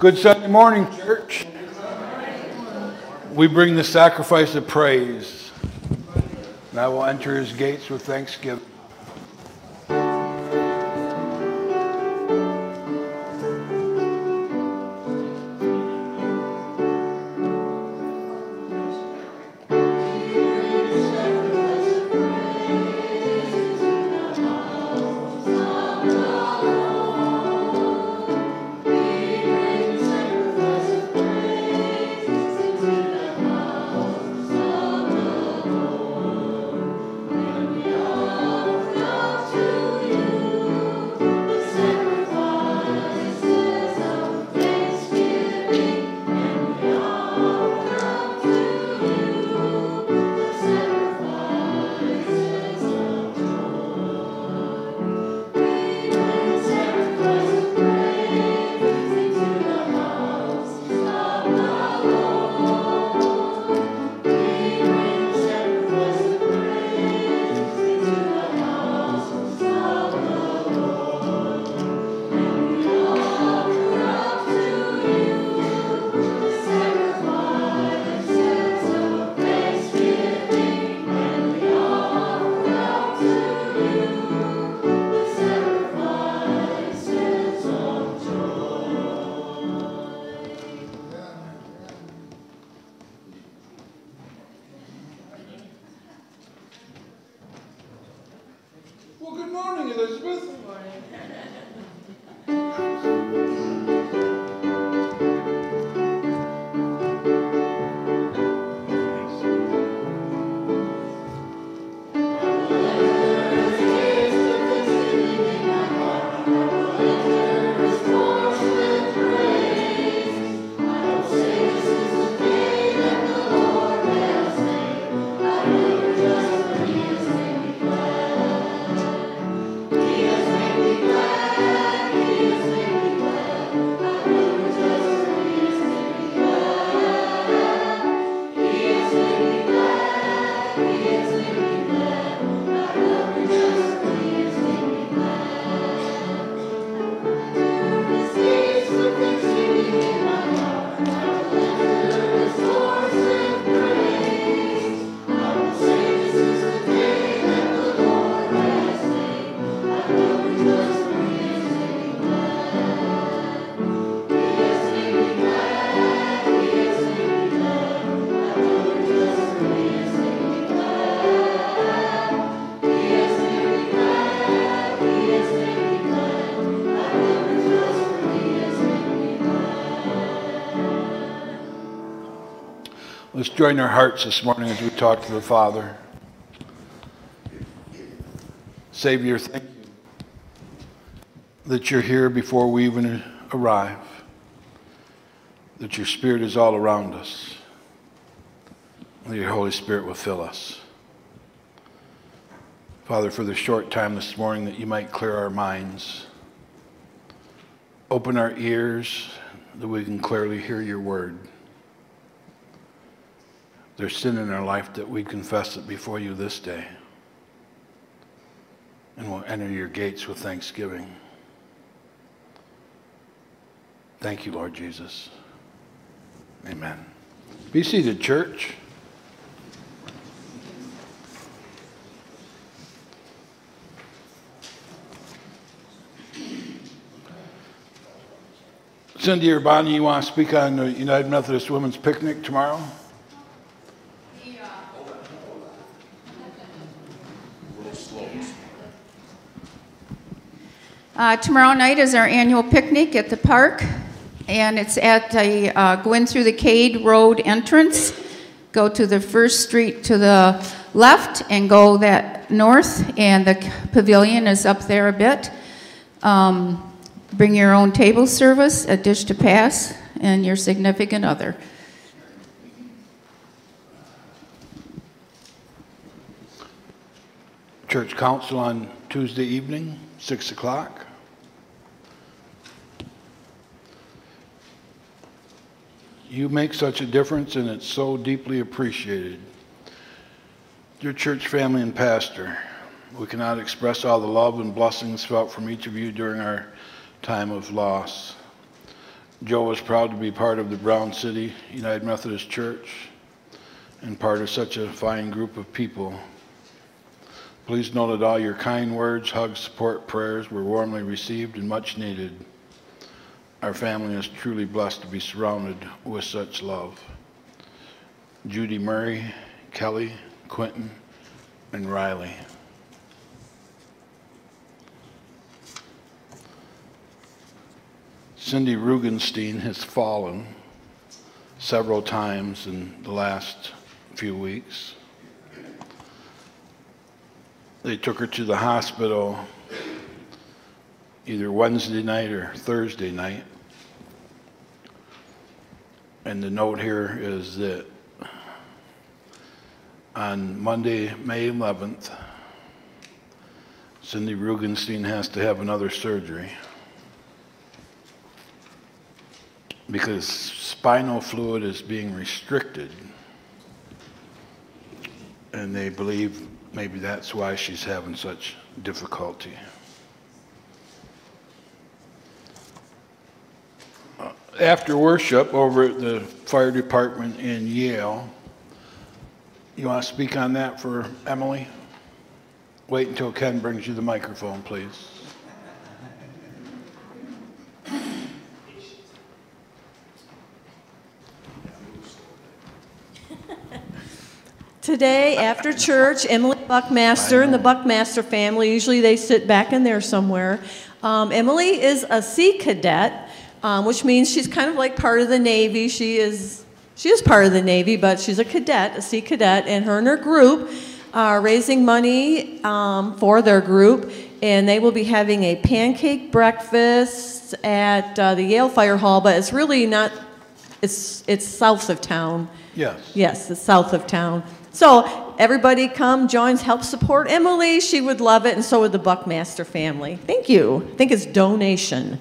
Good Sunday morning, church. We bring the sacrifice of praise. And I will enter his gates with thanksgiving. Let's join our hearts this morning as we talk to the Father. Savior, thank you that you're here before we even arrive, that your Spirit is all around us, that your Holy Spirit will fill us. Father, for the short time this morning, that you might clear our minds, open our ears, that we can clearly hear your word there's sin in our life that we confess it before you this day. And we'll enter your gates with thanksgiving. Thank you, Lord Jesus. Amen. Be seated, church. Cindy or Bonnie, you want to speak on the United Methodist Women's Picnic tomorrow? Uh, tomorrow night is our annual picnic at the park, and it's at the uh, through the Cade Road entrance. Go to the first street to the left and go that north, and the pavilion is up there a bit. Um, bring your own table service, a dish to pass, and your significant other. Church Council on Tuesday evening, 6 o'clock. You make such a difference, and it's so deeply appreciated. Dear church family and pastor, we cannot express all the love and blessings felt from each of you during our time of loss. Joe was proud to be part of the Brown City United Methodist Church and part of such a fine group of people. Please know that all your kind words, hugs, support, prayers were warmly received and much needed. Our family is truly blessed to be surrounded with such love. Judy Murray, Kelly, Quentin, and Riley. Cindy Rugenstein has fallen several times in the last few weeks. They took her to the hospital either Wednesday night or Thursday night. And the note here is that on Monday, May 11th, Cindy Rugenstein has to have another surgery because spinal fluid is being restricted. And they believe maybe that's why she's having such difficulty. After worship over at the fire department in Yale, you want to speak on that for Emily? Wait until Ken brings you the microphone, please. Today, after church, Emily Buckmaster and the Buckmaster family, usually they sit back in there somewhere. Um, Emily is a Sea Cadet, um, which means she's kind of like part of the Navy. She is, she is part of the Navy, but she's a cadet, a Sea Cadet, and her and her group are raising money um, for their group, and they will be having a pancake breakfast at uh, the Yale Fire Hall, but it's really not, it's, it's south of town. Yes. Yes, the south of town. So everybody come, joins, help support Emily. She would love it, and so would the Buckmaster family. Thank you. I think it's donation.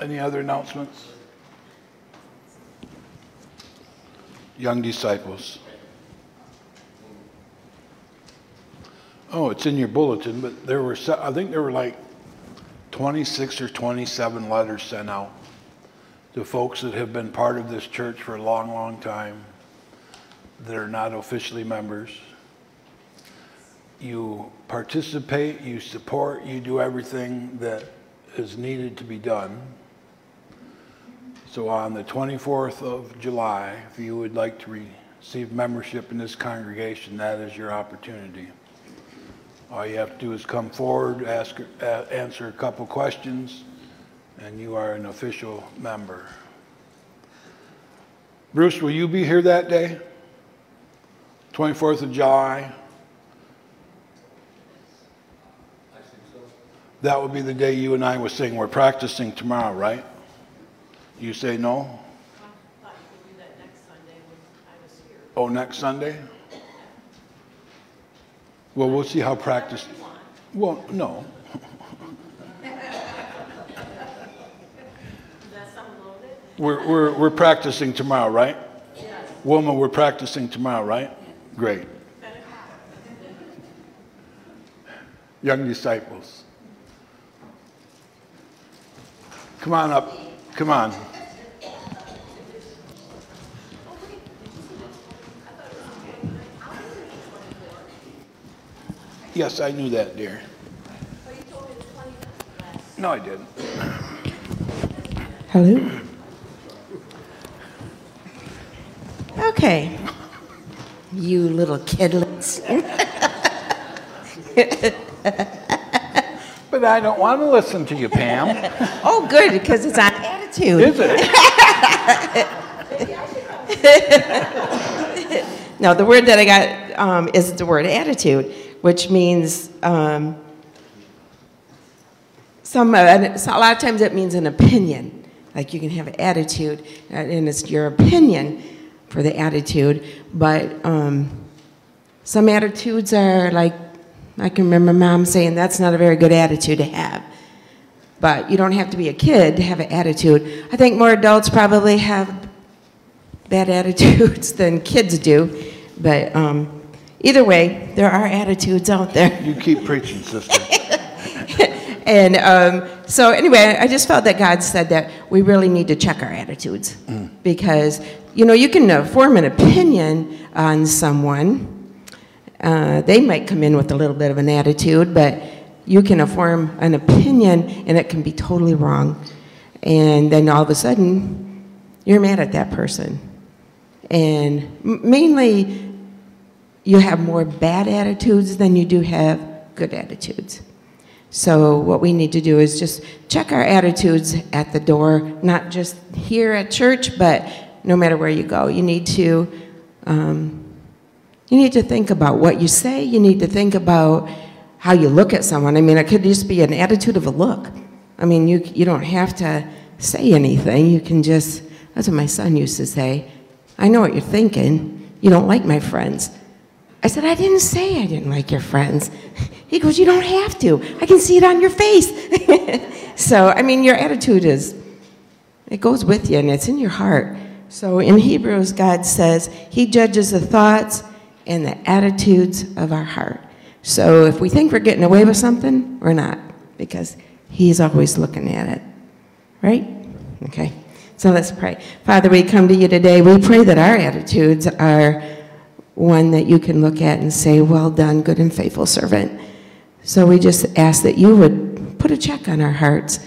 Any other announcements? Young disciples. Oh, it's in your bulletin, but there were, I think there were like 26 or 27 letters sent out to folks that have been part of this church for a long, long time that are not officially members. You participate, you support, you do everything that is needed to be done. So on the 24th of July, if you would like to receive membership in this congregation, that is your opportunity. All you have to do is come forward, ask, answer a couple questions, and you are an official member. Bruce, will you be here that day? 24th of July? I think so. That would be the day you and I were saying we're practicing tomorrow, right? You say no? Oh, next Sunday? Well, we'll see how practice. Well, no. We're, we're, we're practicing tomorrow, right? Yes. Wilma, we're practicing tomorrow, right? Great. Young disciples. Come on up. Come on. Yes, I knew that, dear. No, I didn't. Hello? Okay. You little kidlets. But I don't want to listen to you, Pam. Oh, good, because it's on attitude. Is it? No, the word that I got um, is the word attitude, which means um, some. Uh, a lot of times it means an opinion. Like you can have an attitude, and it's your opinion for the attitude. But um, some attitudes are like, I can remember mom saying that's not a very good attitude to have. But you don't have to be a kid to have an attitude. I think more adults probably have bad attitudes than kids do. But um, either way, there are attitudes out there. You keep preaching, sister. And um, so, anyway, I just felt that God said that we really need to check our attitudes because, you know, you can uh, form an opinion on someone. Uh, they might come in with a little bit of an attitude, but you can form an opinion and it can be totally wrong. And then all of a sudden, you're mad at that person. And mainly, you have more bad attitudes than you do have good attitudes. So, what we need to do is just check our attitudes at the door, not just here at church, but no matter where you go. You need to, um, you need to think about what you say. You need to think about how you look at someone. I mean, it could just be an attitude of a look. I mean, you you don't have to say anything. You can just. That's what my son used to say. I know what you're thinking. You don't like my friends. I said, I didn't say I didn't like your friends. He goes, You don't have to. I can see it on your face. so, I mean, your attitude is, it goes with you and it's in your heart. So, in Hebrews, God says He judges the thoughts and the attitudes of our heart. So, if we think we're getting away with something, we're not, because He's always looking at it. Right? Okay. So, let's pray. Father, we come to you today. We pray that our attitudes are one that you can look at and say, Well done, good and faithful servant. So we just ask that you would put a check on our hearts,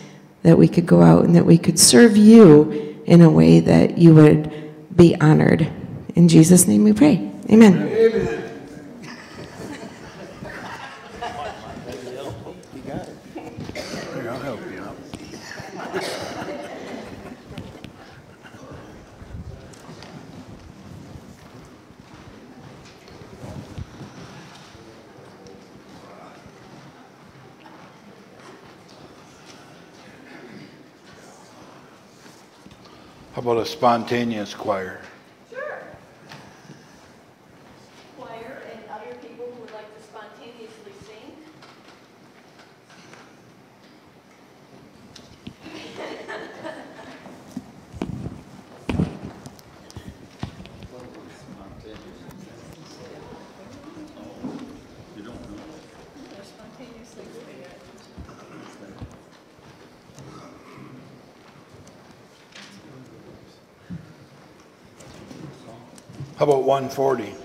that we could go out and that we could serve you in a way that you would be honored. In Jesus' name we pray. Amen. Here, How about a spontaneous choir? Choir and other people who would like to spontaneously sing. How about 140?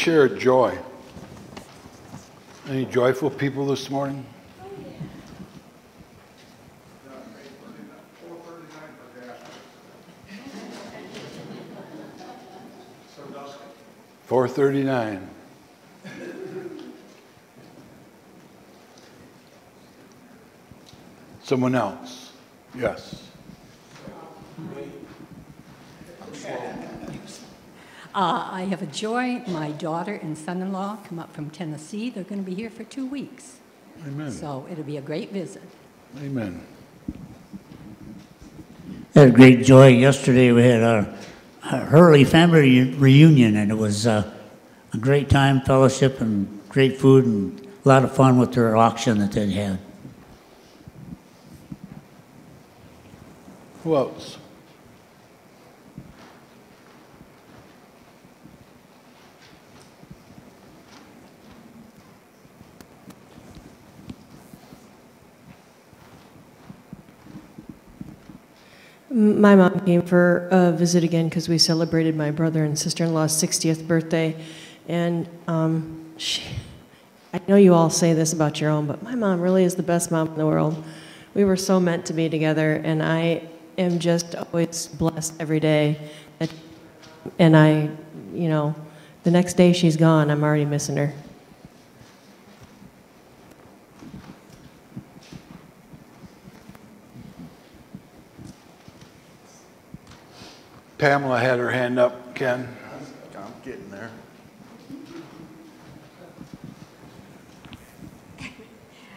Share joy. Any joyful people this morning? Four thirty-nine. Someone else? Yes. Uh, I have a joy. My daughter and son-in-law come up from Tennessee. They're going to be here for two weeks. Amen. So it'll be a great visit. Amen. Had a great joy yesterday. We had our, our Hurley family reunion, and it was uh, a great time, fellowship, and great food, and a lot of fun with their auction that they had. Who else? My mom came for a visit again because we celebrated my brother and sister-in-law's 60th birthday, and um, she, I know you all say this about your own, but my mom really is the best mom in the world. We were so meant to be together, and I am just always blessed every day. And I, you know, the next day she's gone, I'm already missing her. Pamela had her hand up. Ken? I'm getting there.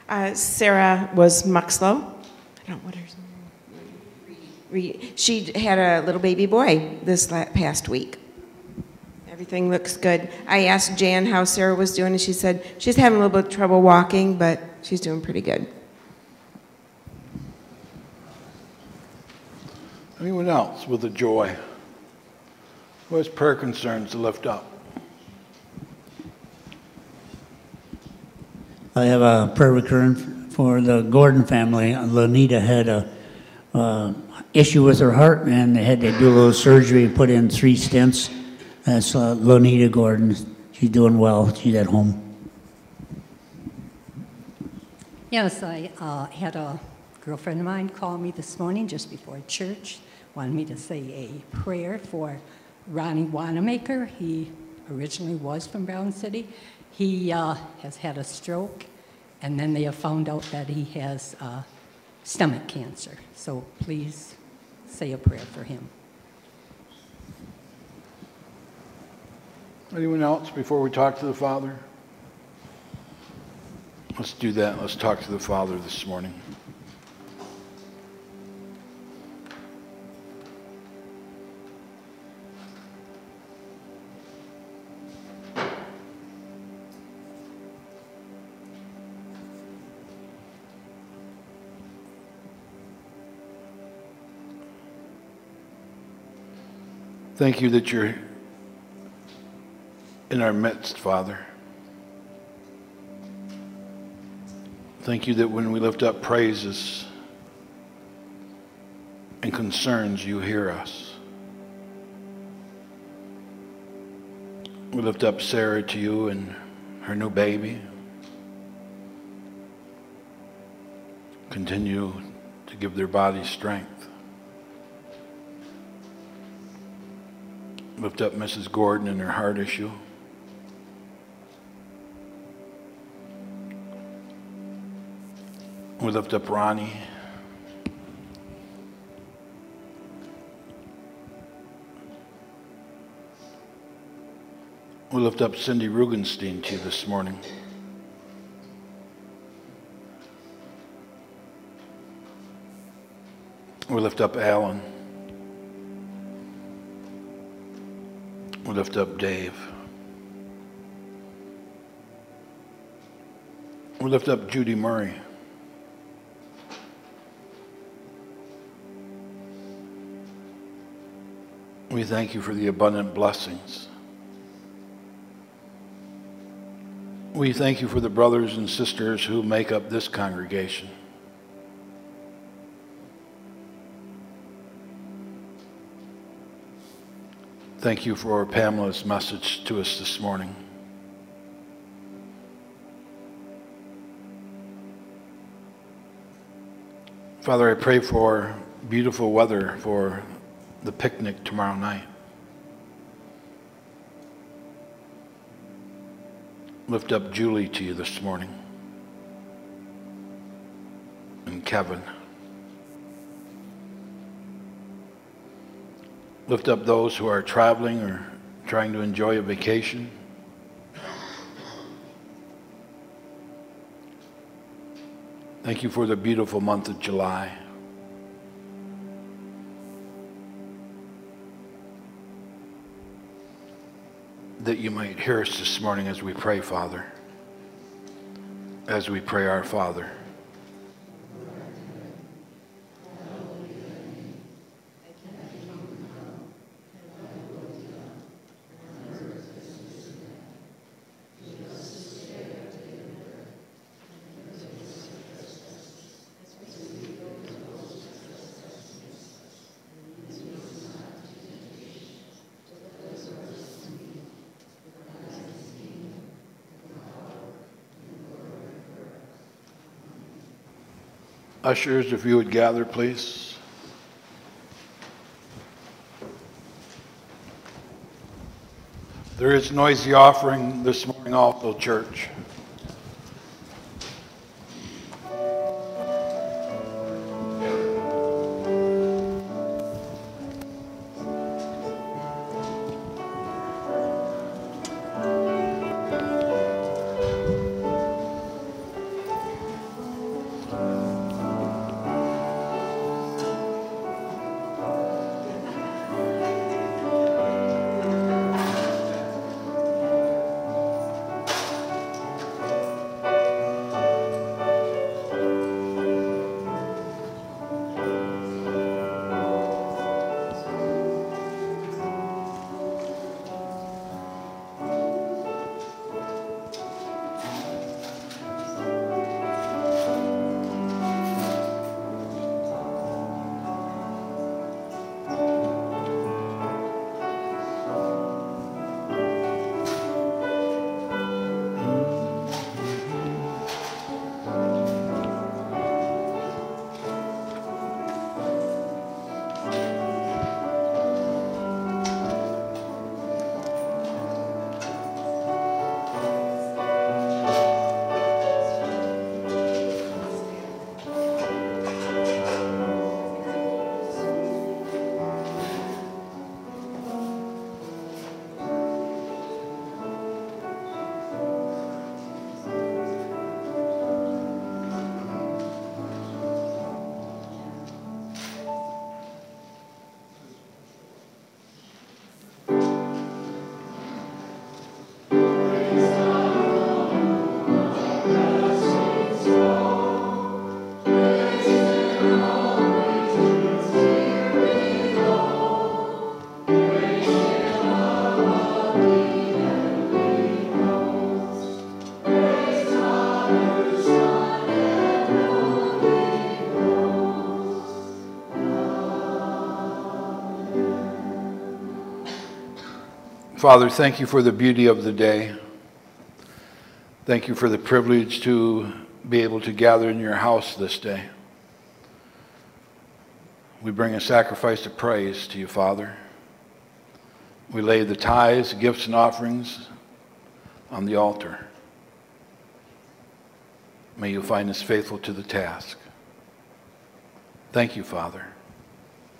Uh, Sarah was Muxlow. I don't know what her Re- She had a little baby boy this past week. Everything looks good. I asked Jan how Sarah was doing, and she said she's having a little bit of trouble walking, but she's doing pretty good. Anyone else with a joy? Who has prayer concerns to lift up? I have a prayer recurrent for the Gordon family. Lonita had a uh, issue with her heart, and they had to do a little surgery and put in three stents. That's uh, Lonita Gordon. She's doing well. She's at home. Yes, I uh, had a girlfriend of mine call me this morning just before church, wanted me to say a prayer for Ronnie Wanamaker. He originally was from Brown City. He uh, has had a stroke, and then they have found out that he has uh, stomach cancer. So please say a prayer for him. Anyone else before we talk to the Father? Let's do that. Let's talk to the Father this morning. Thank you that you're in our midst, Father. Thank you that when we lift up praises and concerns, you hear us. We lift up Sarah to you and her new baby. Continue to give their bodies strength. Lift up Mrs. Gordon and her heart issue. We lift up Ronnie. We lift up Cindy Rugenstein to you this morning. We lift up Alan. We lift up Dave. We lift up Judy Murray. We thank you for the abundant blessings. We thank you for the brothers and sisters who make up this congregation. Thank you for Pamela's message to us this morning. Father, I pray for beautiful weather for the picnic tomorrow night. Lift up Julie to you this morning and Kevin. Lift up those who are traveling or trying to enjoy a vacation. Thank you for the beautiful month of July. That you might hear us this morning as we pray, Father. As we pray, our Father. Ushers, if you would gather, please. There is noisy offering this morning also, church. Father, thank you for the beauty of the day. Thank you for the privilege to be able to gather in your house this day. We bring a sacrifice of praise to you, Father. We lay the tithes, gifts, and offerings on the altar. May you find us faithful to the task. Thank you, Father.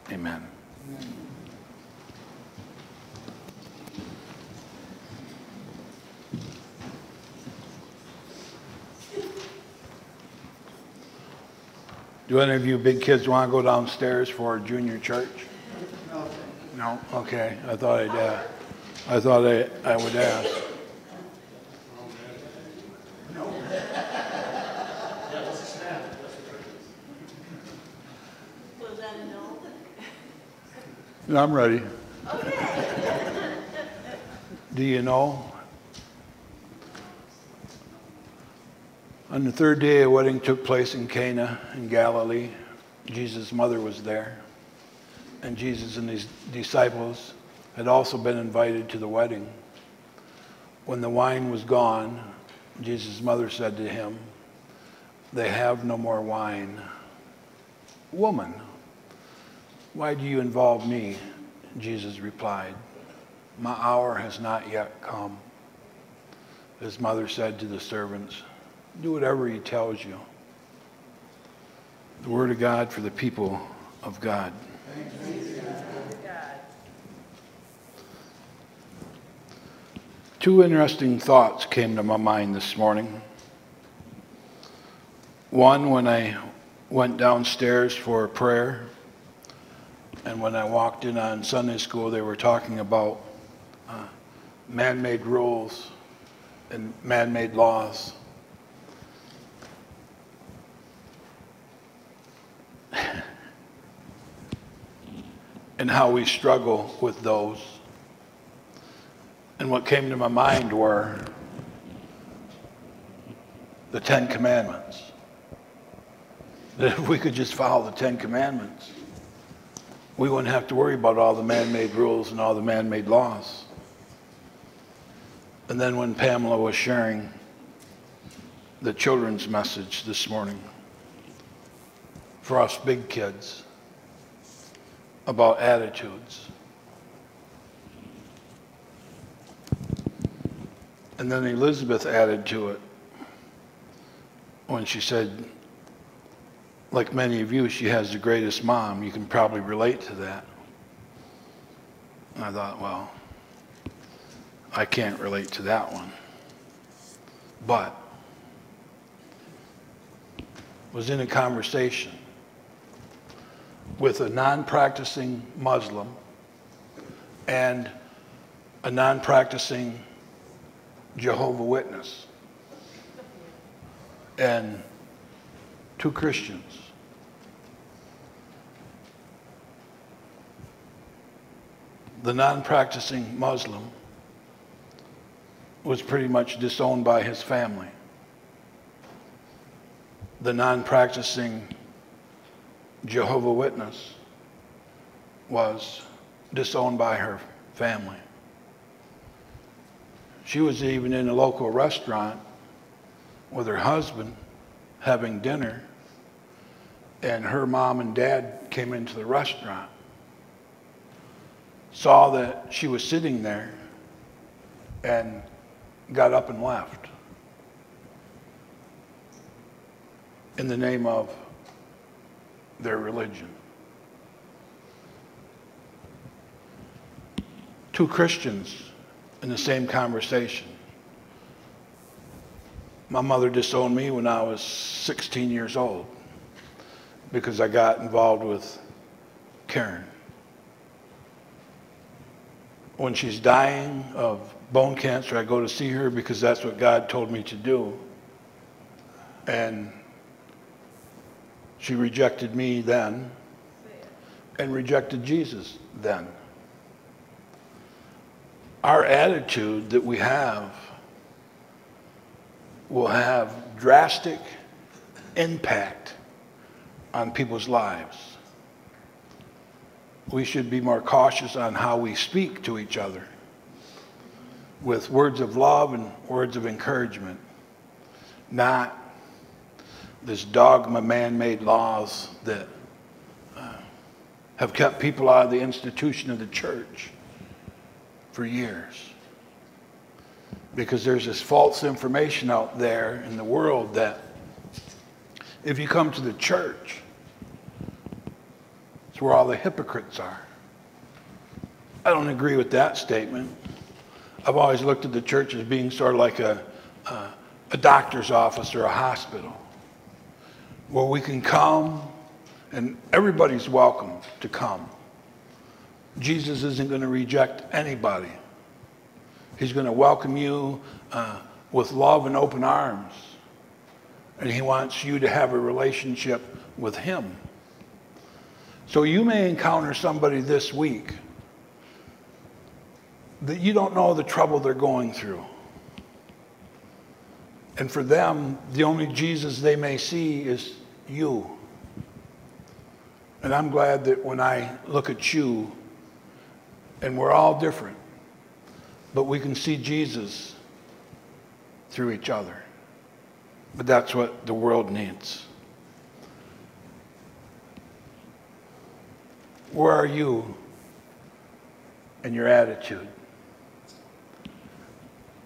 Amen. Do any of you big kids want to go downstairs for junior church? No. No? Okay. I thought I'd, uh, I thought I, I would ask. No, I'm ready. Okay. Do you know? On the third day, a wedding took place in Cana in Galilee. Jesus' mother was there. And Jesus and his disciples had also been invited to the wedding. When the wine was gone, Jesus' mother said to him, They have no more wine. Woman, why do you involve me? Jesus replied, My hour has not yet come. His mother said to the servants, Do whatever he tells you. The word of God for the people of God. Two interesting thoughts came to my mind this morning. One, when I went downstairs for prayer, and when I walked in on Sunday school, they were talking about uh, man made rules and man made laws. and how we struggle with those. And what came to my mind were the Ten Commandments. That if we could just follow the Ten Commandments, we wouldn't have to worry about all the man made rules and all the man made laws. And then when Pamela was sharing the children's message this morning for us big kids about attitudes. And then Elizabeth added to it when she said, like many of you, she has the greatest mom. You can probably relate to that. And I thought, well, I can't relate to that one. But was in a conversation with a non-practicing Muslim and a non-practicing Jehovah Witness and two Christians. The non-practicing Muslim was pretty much disowned by his family. The non-practicing Jehovah Witness was disowned by her family. She was even in a local restaurant with her husband having dinner, and her mom and dad came into the restaurant, saw that she was sitting there, and got up and left in the name of their religion. Two Christians in the same conversation. My mother disowned me when I was 16 years old because I got involved with Karen. When she's dying of bone cancer, I go to see her because that's what God told me to do. And she rejected me then and rejected Jesus then. Our attitude that we have will have drastic impact on people's lives. We should be more cautious on how we speak to each other with words of love and words of encouragement, not this dogma man made laws that uh, have kept people out of the institution of the church for years. Because there's this false information out there in the world that if you come to the church, it's where all the hypocrites are. I don't agree with that statement. I've always looked at the church as being sort of like a, a, a doctor's office or a hospital where we can come and everybody's welcome to come. Jesus isn't going to reject anybody. He's going to welcome you uh, with love and open arms. And he wants you to have a relationship with him. So you may encounter somebody this week that you don't know the trouble they're going through. And for them, the only Jesus they may see is you. And I'm glad that when I look at you And we're all different. But we can see Jesus through each other. But that's what the world needs. Where are you in your attitude?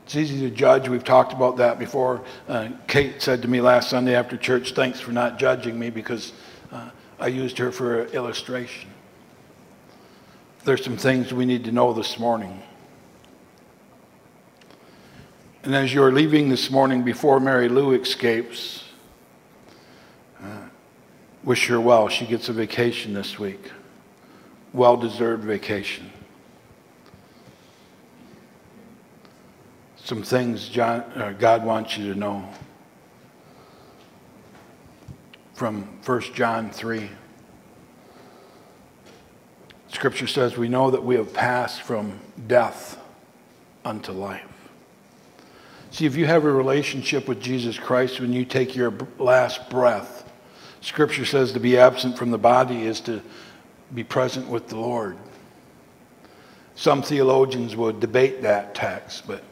It's easy to judge. We've talked about that before. Uh, Kate said to me last Sunday after church, Thanks for not judging me because uh, I used her for illustration. There's some things we need to know this morning. And as you're leaving this morning before Mary Lou escapes, uh, wish her well. She gets a vacation this week. Well deserved vacation. Some things John, uh, God wants you to know from 1 John 3. Scripture says, We know that we have passed from death unto life. See, if you have a relationship with Jesus Christ when you take your last breath, Scripture says to be absent from the body is to be present with the Lord. Some theologians would debate that text, but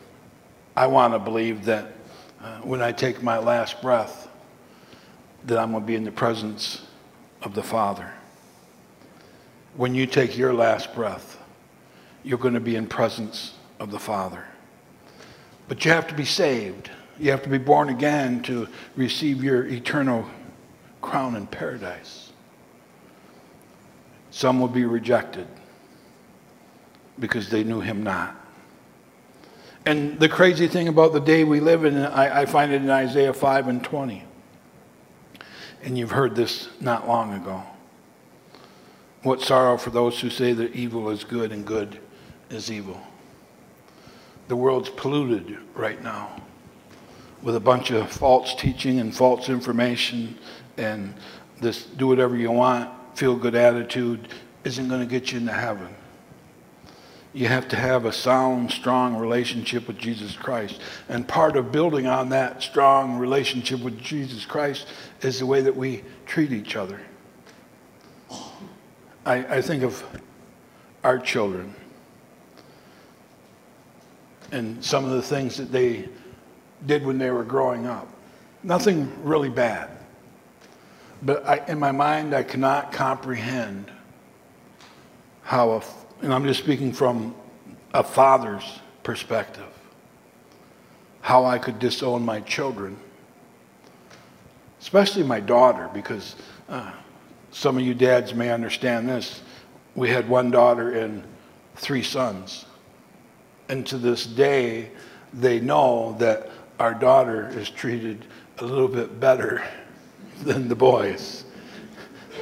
I want to believe that uh, when I take my last breath, that I'm going to be in the presence of the Father. When you take your last breath, you're going to be in presence of the Father. But you have to be saved. You have to be born again to receive your eternal crown in paradise. Some will be rejected because they knew him not. And the crazy thing about the day we live in, I, I, find it in Isaiah 5 and 20. And you've heard this not long ago. What sorrow for those who say that evil is good and good is evil the world's polluted right now with a bunch of false teaching and false information and this do whatever you want, feel good attitude isn't going to get you into heaven. You have to have a sound, strong relationship with Jesus Christ. And part of building on that strong relationship with Jesus Christ is the way that we treat each other. I, I think of our children and some of the things that they did when they were growing up. Nothing really bad. But I, in my mind, I cannot comprehend how, a, and I'm just speaking from a father's perspective, how I could disown my children, especially my daughter, because uh, some of you dads may understand this. We had one daughter and three sons. And to this day, they know that our daughter is treated a little bit better than the boys.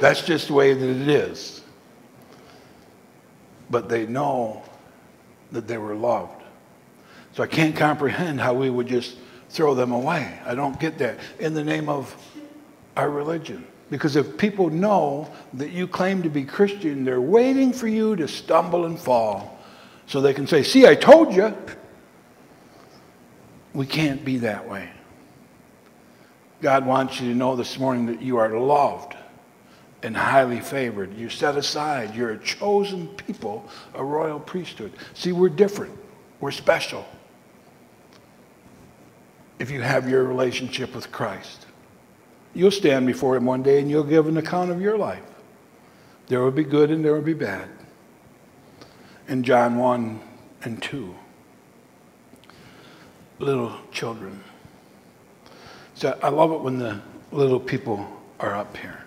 That's just the way that it is. But they know that they were loved. So I can't comprehend how we would just throw them away. I don't get that. In the name of our religion. Because if people know that you claim to be Christian, they're waiting for you to stumble and fall so they can say, See, I told you. We can't be that way. God wants you to know this morning that you are loved and highly favored. You're set aside. You're a chosen people, a royal priesthood. See, we're different, we're special. If you have your relationship with Christ, you'll stand before Him one day and you'll give an account of your life. There will be good and there will be bad in John 1 and 2. Little children. So I love it when the little people are up here.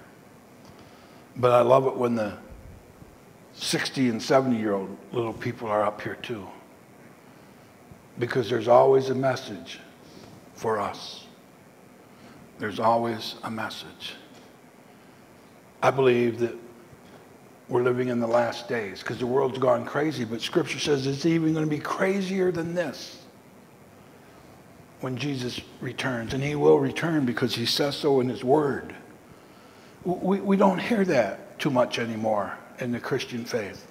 But I love it when the 60 and 70 year old little people are up here too. Because there's always a message for us. There's always a message. I believe that we're living in the last days because the world's gone crazy, but Scripture says it's even going to be crazier than this when Jesus returns. And he will return because he says so in his word. We, we don't hear that too much anymore in the Christian faith.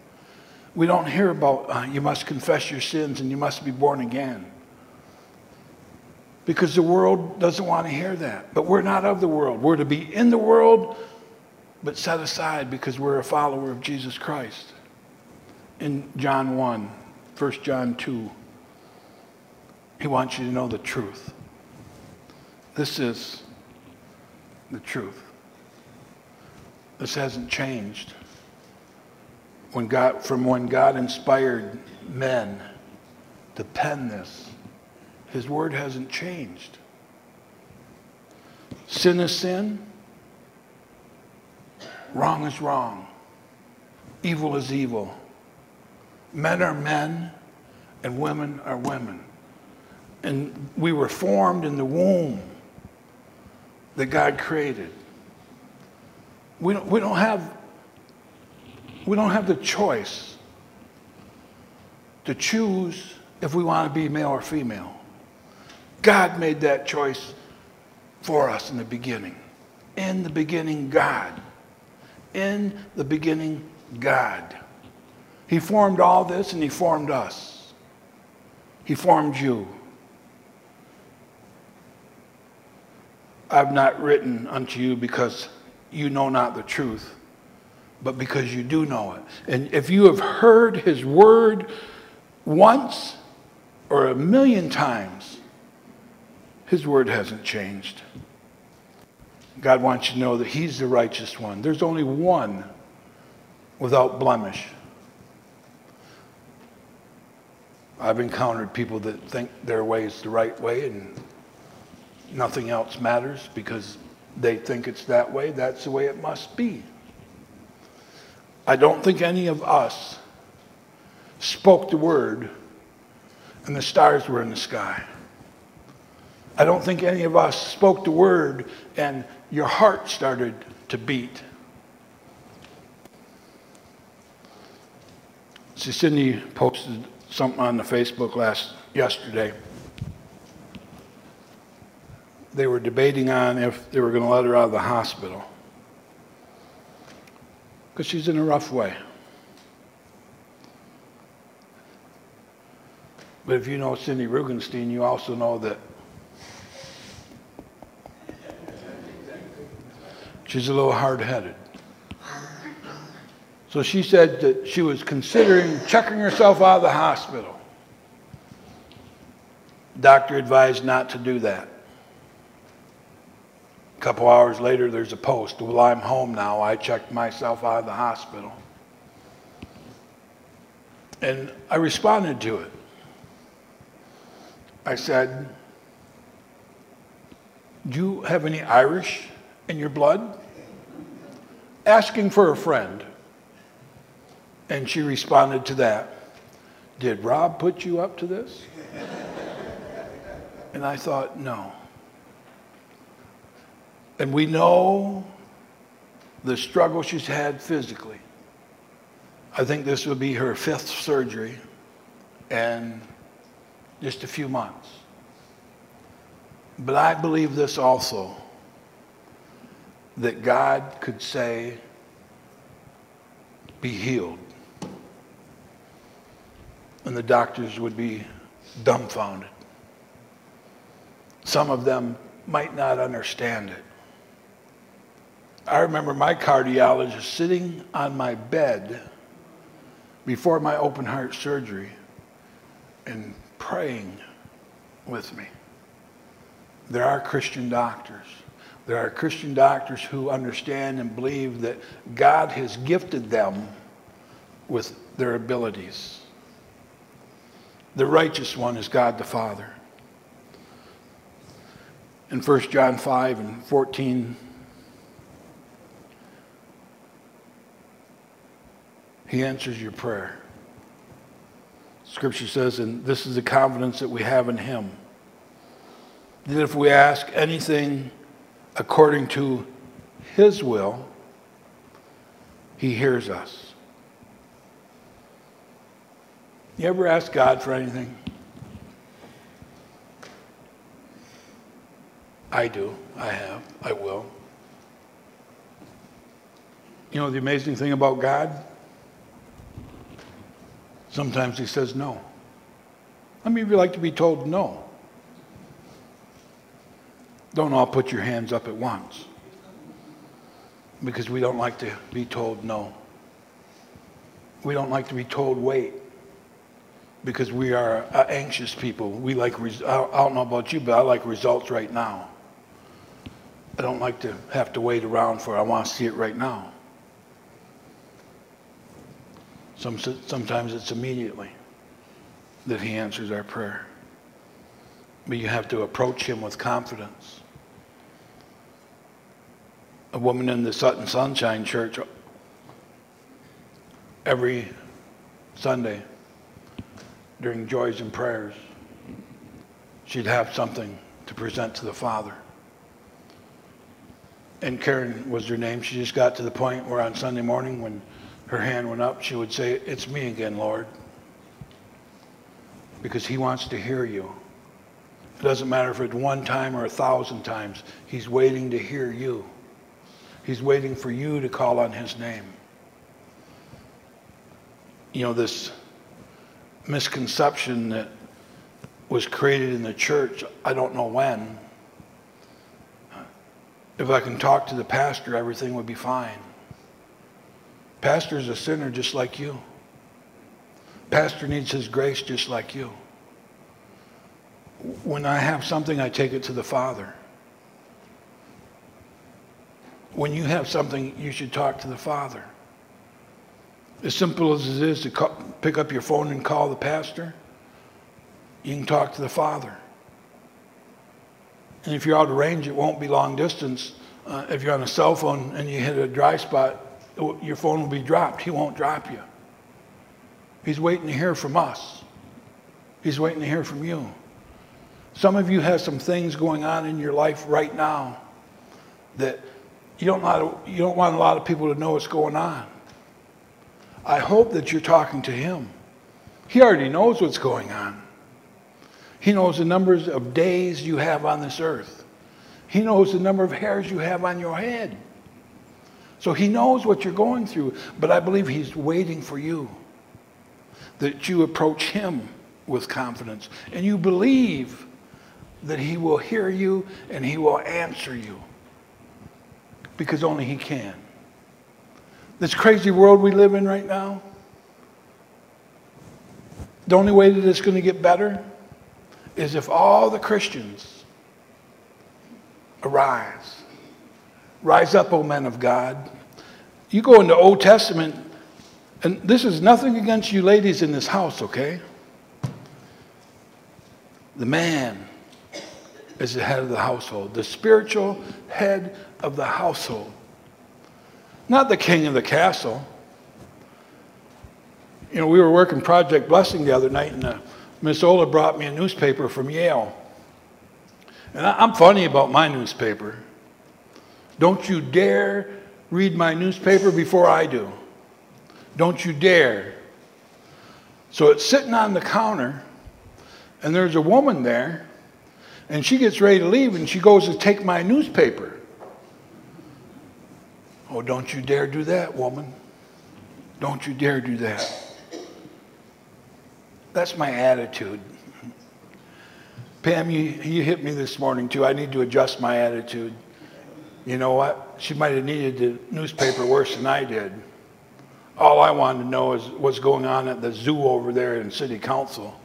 We don't hear about uh, you must confess your sins and you must be born again. Because the world doesn't want to hear that. But we're not of the world. We're to be in the world, but set aside because we're a follower of Jesus Christ. in John 1, 1 John 2. He wants you to know the truth. This is the truth. This hasn't changed. When God, from when God inspired men to pen this, His word hasn't changed. Sin is sin. Wrong is wrong. Evil is evil. Men are men and women are women. And we were formed in the womb that God created. We don't, we don't have we don't have the choice to choose if we want to be male or female. God made that choice for us in the beginning. In the beginning, God. In the beginning, God. He formed all this and He formed us. He formed you. I've not written unto you because you know not the truth, but because you do know it. And if you have heard His word once or a million times, His word hasn't changed. God wants you to know that He's the righteous one. There's only one without blemish. I've encountered people that think their way is the right way and nothing else matters because they think it's that way. That's the way it must be. I don't think any of us spoke the word and the stars were in the sky. I don't think any of us spoke the word and your heart started to beat. See, Cindy posted something on the Facebook last yesterday. They were debating on if they were going to let her out of the hospital because she's in a rough way. But if you know Cindy Rugenstein, you also know that she's a little hard headed. So she said that she was considering checking herself out of the hospital. Doctor advised not to do that. Couple hours later, there's a post. Well, I'm home now. I checked myself out of the hospital. And I responded to it. I said, Do you have any Irish in your blood? Asking for a friend. And she responded to that. Did Rob put you up to this? and I thought, no. And we know the struggle she's had physically. I think this will be her fifth surgery in just a few months. But I believe this also that God could say, be healed. And the doctors would be dumbfounded. Some of them might not understand it. I remember my cardiologist sitting on my bed before my open heart surgery and praying with me. There are Christian doctors. There are Christian doctors who understand and believe that God has gifted them with their abilities. The righteous one is God the Father. In 1 John 5 and 14, He answers your prayer. Scripture says, and this is the confidence that we have in Him, that if we ask anything according to His will, He hears us. You ever ask God for anything? I do. I have. I will. You know the amazing thing about God? Sometimes he says no. How many of you like to be told no? Don't all put your hands up at once because we don't like to be told no. We don't like to be told wait because we are uh, anxious people. We like, res- I I don't know about you, but I like results right now. I don't like to have to wait around for, I want to see it right now. Some, sometimes it's immediately that he answers our prayer. But you have to approach him with confidence. A woman in the Sutton Sunshine Church every Sunday during joys and prayers, she'd have something to present to the Father. And Karen was her name. She just got to the point where on Sunday morning, when her hand went up, she would say, It's me again, Lord. Because He wants to hear you. It doesn't matter if it's one time or a thousand times, He's waiting to hear you. He's waiting for you to call on His name. You know, this misconception that was created in the church, I don't know when. If I can talk to the pastor, everything would be fine. Pastor's a sinner just like you. Pastor needs his grace just like you. When I have something, I take it to the Father. When you have something, you should talk to the Father. As simple as it is to call, pick up your phone and call the pastor, you can talk to the Father. And if you're out of range, it won't be long distance. Uh, if you're on a cell phone and you hit a dry spot, Oh, your phone will be dropped. He won't drop you. He's waiting to hear from us. He's waiting to hear from you. Some of you have some things going on in your life right now that you don't, want, you don't want a lot of people to know what's going on. I hope that you're talking to him. He already knows what's going on. He knows the numbers of days you have on this earth. He knows the number of hairs you have on your head. So he knows what you're going through, but I believe he's waiting for you. That you approach him with confidence and you believe that he will hear you and he will answer you because only he can. This crazy world we live in right now, the only way that it's going to get better is if all the Christians arise. Rise up, O men of God. You go into Old Testament, and this is nothing against you ladies in this house, okay? The man is the head of the household, the spiritual head of the household, not the king of the castle. You know, we were working Project Blessing the other night, and uh, Miss Ola brought me a newspaper from Yale. And I'm funny about my newspaper. Don't you dare read my newspaper before I do. Don't you dare. So it's sitting on the counter, and there's a woman there, and she gets ready to leave, and she goes to take my newspaper. Oh, don't you dare do that, woman. Don't you dare do that. That's my attitude. Pam, you, you hit me this morning too. I need to adjust my attitude. You know what? She might have needed the newspaper worse than I did. All I wanted to know is what's going on at the zoo over there in city council.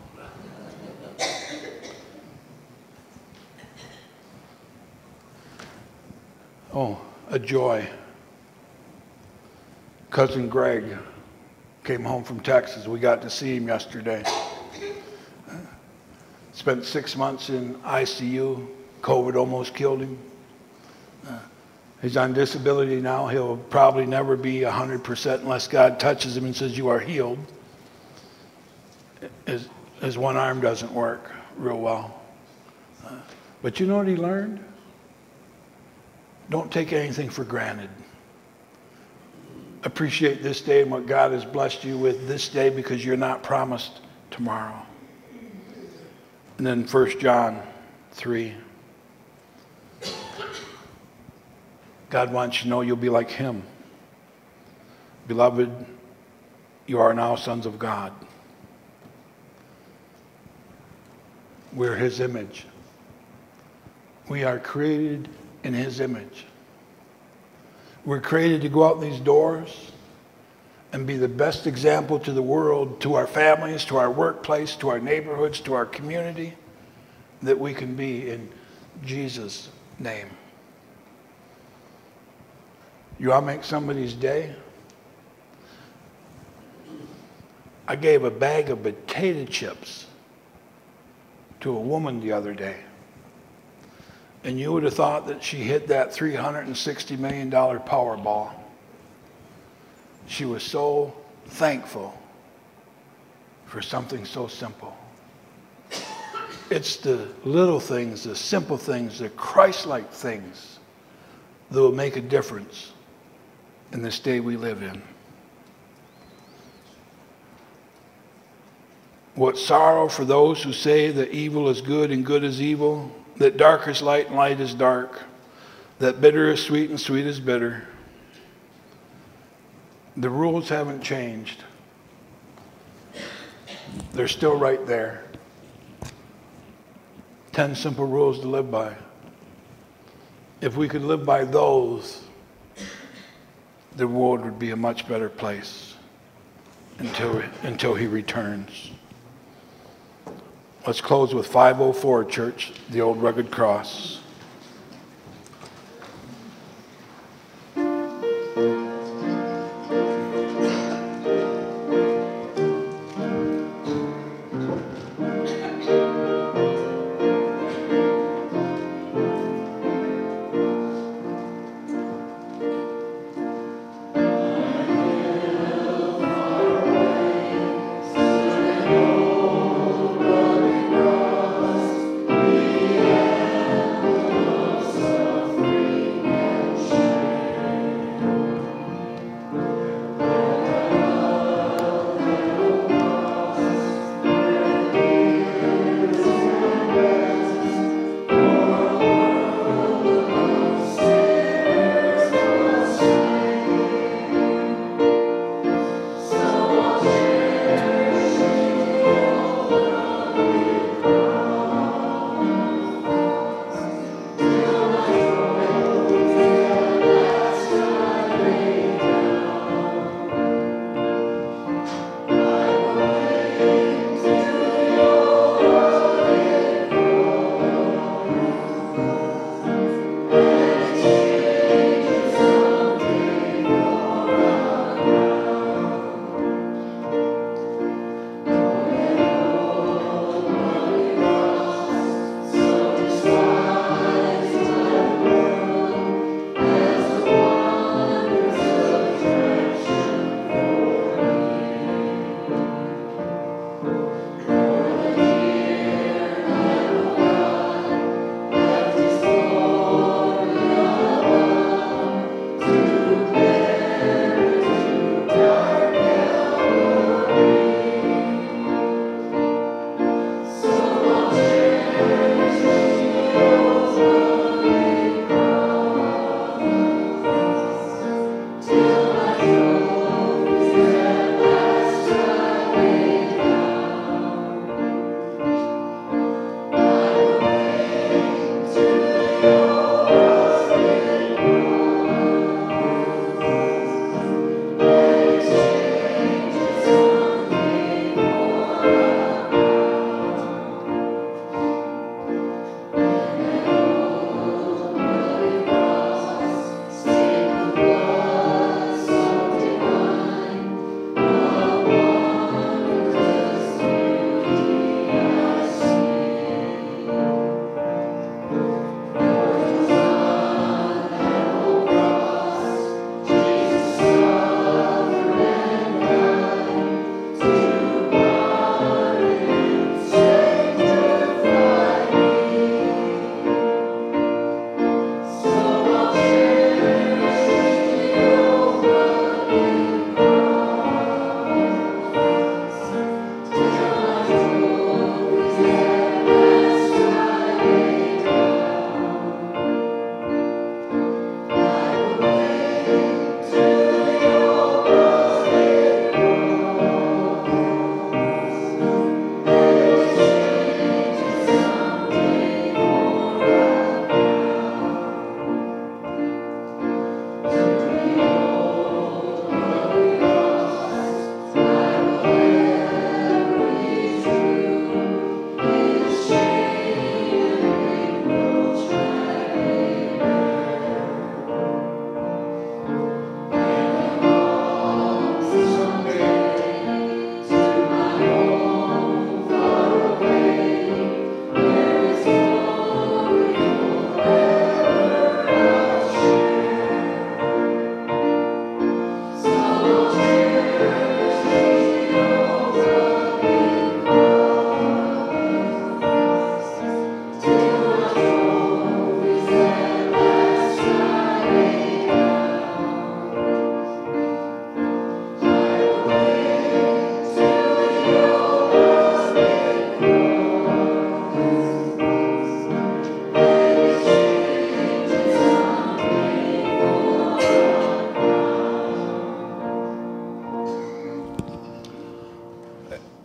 Oh, a joy. Cousin Greg came home from Texas. We got to see him yesterday. Spent six months in ICU. COVID almost killed him. He's on disability now. He'll probably never be 100% unless God touches him and says, You are healed. His, his one arm doesn't work real well. But you know what he learned? Don't take anything for granted. Appreciate this day and what God has blessed you with this day because you're not promised tomorrow. And then 1 John 3. God wants you to know you'll be like him. Beloved, you are now sons of God. We're his image. We are created in his image. We're created to go out these doors and be the best example to the world, to our families, to our workplace, to our neighborhoods, to our community that we can be in Jesus' name. You to make somebody's day? I gave a bag of potato chips to a woman the other day. And you would have thought that she hit that $360 million Powerball. She was so thankful for something so simple. It's the little things, the simple things, the Christ like things that will make a difference in this day we live in. What sorrow for those who say that evil is good and good is evil, that dark is light and light is dark, that bitter is sweet and sweet is bitter. The rules haven't changed. They're still right there. 10 simple rules to live by. If we could live by those, the world would be a much better place until, until he returns. Let's close with 504, church, the old rugged cross.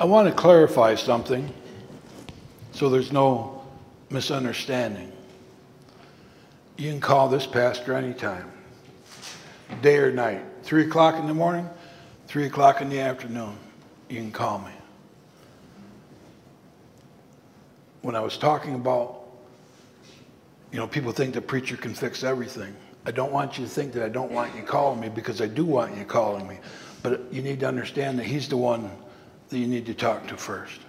Want to clarify something so there's no misunderstanding. You can call this pastor anytime, day or night, 3 o'clock in the morning, 3 o'clock in the afternoon. You can call me. When I was talking about, you know, people think the preacher can fix everything. I don't want you to think that I don't want you calling me because I do want you calling me. But you need to understand that he's the one that you need to talk to first.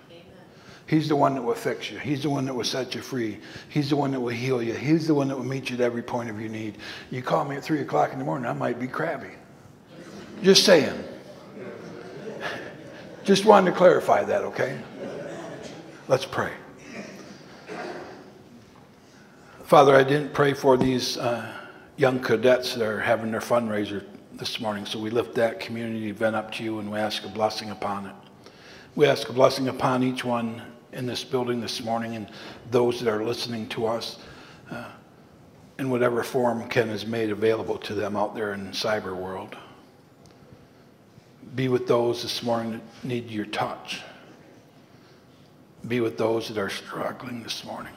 He's the one that will fix you. He's the one that will set you free. He's the one that will heal you. He's the one that will meet you at every point of your need. You call me at 3 o'clock in the morning, I might be crabby. Just saying. Just wanted to clarify that, okay? Let's pray. Father, I didn't pray for these uh, young cadets that are having their fundraiser this morning, so we lift that community event up to you and we ask a blessing upon it. We ask a blessing upon each one in this building this morning and those that are listening to us uh, in whatever form Ken has made available to them out there in the cyber world. Be with those this morning that need your touch. Be with those that are struggling this morning.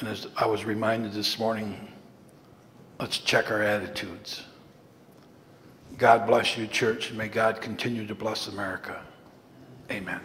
And as I was reminded this morning, let's check our attitudes. God bless you, church, and may God continue to bless America. Amen.